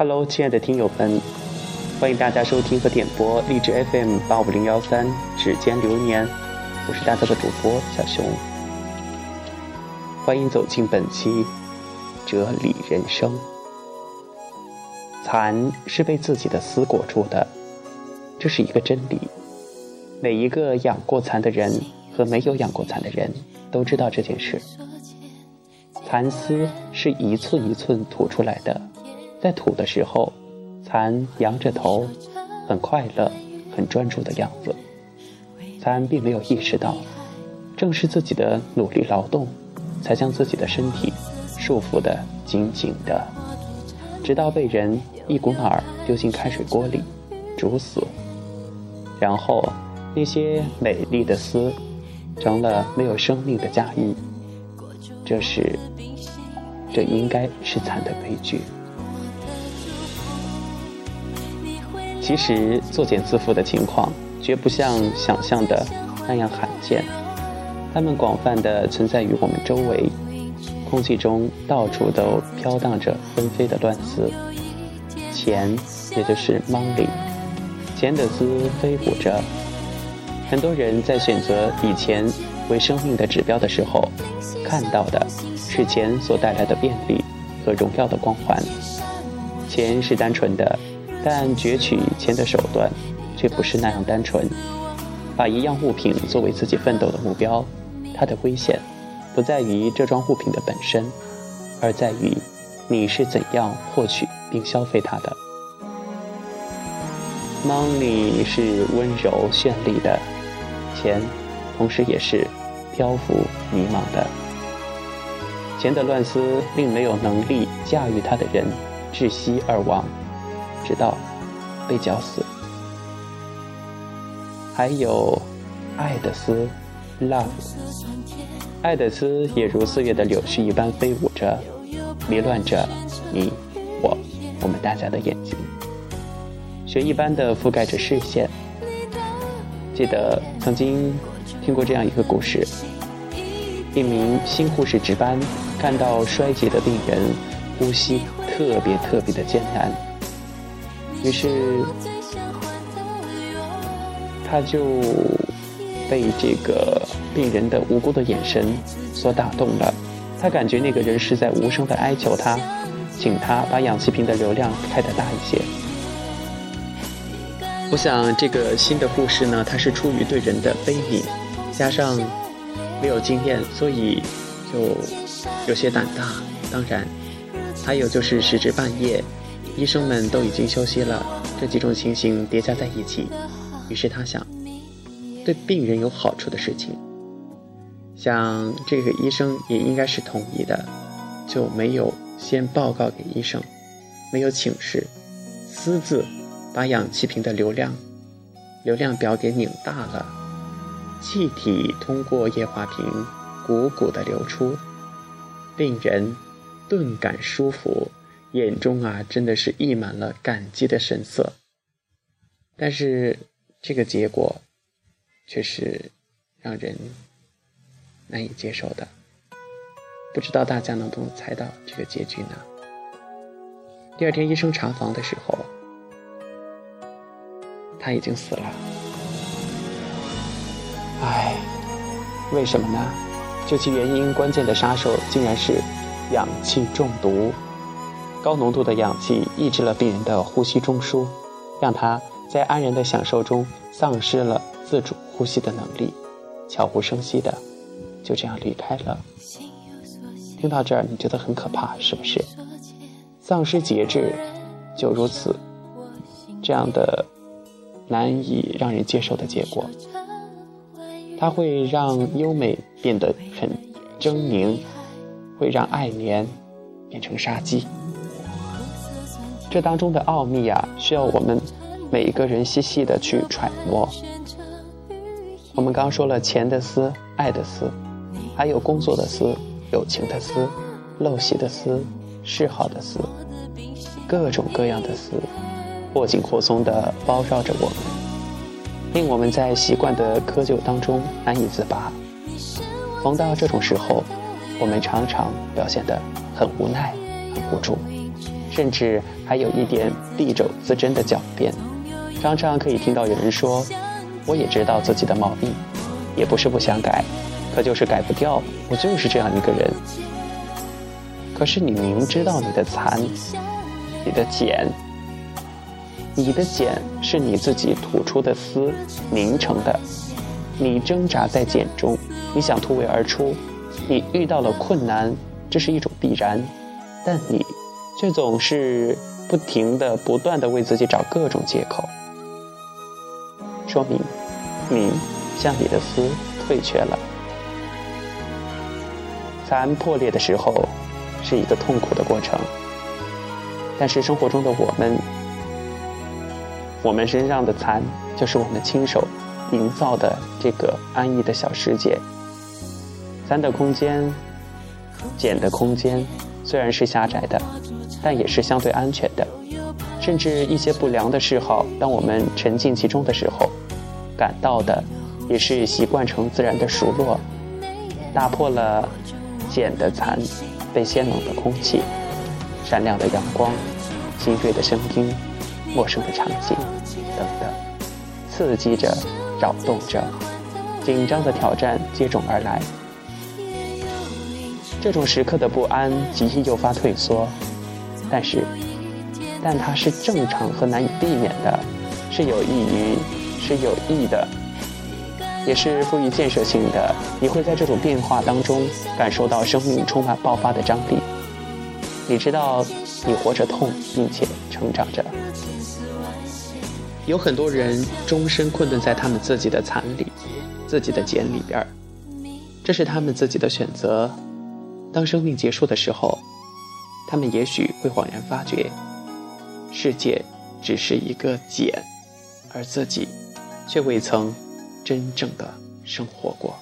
Hello，亲爱的听友们，欢迎大家收听和点播荔枝 FM 八五零幺三指尖流年，我是大家的主播小熊，欢迎走进本期哲理人生。蚕是被自己的丝裹住的，这是一个真理。每一个养过蚕的人和没有养过蚕的人都知道这件事。蚕丝是一寸一寸吐出来的。在吐的时候，蚕仰着头，很快乐、很专注的样子。蚕并没有意识到，正是自己的努力劳动，才将自己的身体束缚得紧紧的，直到被人一股脑丢进开水锅里，煮死。然后，那些美丽的丝，成了没有生命的嫁衣。这是，这应该是蚕的悲剧。其实作茧自缚的情况绝不像想象的那样罕见，它们广泛的存在于我们周围，空气中到处都飘荡着纷飞的乱丝，钱，也就是 money，，钱的丝飞舞着。很多人在选择以钱为生命的指标的时候，看到的是钱所带来的便利和荣耀的光环，钱是单纯的。但攫取钱的手段，却不是那样单纯。把一样物品作为自己奋斗的目标，它的危险，不在于这桩物品的本身，而在于你是怎样获取并消费它的。Money 是温柔绚丽的，钱，同时也是漂浮迷茫的。钱的乱丝令没有能力驾驭它的人窒息而亡。直到被绞死。还有爱的丝，love，爱的丝也如四月的柳絮一般飞舞着，迷乱着你我我们大家的眼睛，雪一般的覆盖着视线。记得曾经听过这样一个故事：一名新护士值班，看到衰竭的病人呼吸特别特别的艰难。于是，他就被这个病人的无辜的眼神所打动了。他感觉那个人是在无声的哀求他，请他把氧气瓶的流量开得大一些。我想，这个新的护士呢，他是出于对人的悲悯，加上没有经验，所以就有些胆大。当然，还有就是时至半夜。医生们都已经休息了，这几种情形叠加在一起，于是他想，对病人有好处的事情，想这个医生也应该是同意的，就没有先报告给医生，没有请示，私自把氧气瓶的流量流量表给拧大了，气体通过液化瓶汩汩的流出，病人顿感舒服。眼中啊，真的是溢满了感激的神色。但是这个结果，却是让人难以接受的。不知道大家能不能猜到这个结局呢？第二天医生查房的时候，他已经死了。唉，为什么呢？究其原因，关键的杀手竟然是氧气中毒。高浓度的氧气抑制了病人的呼吸中枢，让他在安然的享受中丧失了自主呼吸的能力，悄无声息的就这样离开了。听到这儿，你觉得很可怕，是不是？丧失节制，就如此，这样的难以让人接受的结果，它会让优美变得很狰狞，会让爱怜变成杀机。这当中的奥秘啊，需要我们每一个人细细的去揣摩。我们刚说了钱的丝、爱的丝，还有工作的丝、友情的丝、陋习的丝、嗜好的丝，各种各样的丝，或紧或松的包绕着我们，令我们在习惯的窠臼当中难以自拔。逢到这种时候，我们常常表现得很无奈、很无助。甚至还有一点敝帚自珍的狡辩。常常可以听到有人说：“我也知道自己的毛病，也不是不想改，可就是改不掉。我就是这样一个人。”可是你明知道你的残，你的茧，你的茧是你自己吐出的丝凝成的，你挣扎在茧中，你想突围而出，你遇到了困难，这是一种必然，但你却总是不停的、不断的为自己找各种借口。说明，你向你的丝退却了。蚕破裂的时候，是一个痛苦的过程。但是生活中的我们，我们身上的蚕，就是我们亲手营造的这个安逸的小世界。蚕的空间，茧的空间，虽然是狭窄的，但也是相对安全的。甚至一些不良的嗜好，当我们沉浸其中的时候，感到的也是习惯成自然的熟络，打破了茧的蚕，被鲜冷的空气、闪亮的阳光、新锐的声音、陌生的场景等等，刺激着、扰动着，紧张的挑战接踵而来。这种时刻的不安极易诱发退缩，但是。但它是正常和难以避免的，是有益于，是有益的，也是富于建设性的。你会在这种变化当中感受到生命充满爆发的张力。你知道，你活着痛，并且成长着。有很多人终身困顿在他们自己的残里，自己的茧里边儿，这是他们自己的选择。当生命结束的时候，他们也许会恍然发觉。世界只是一个茧，而自己却未曾真正的生活过。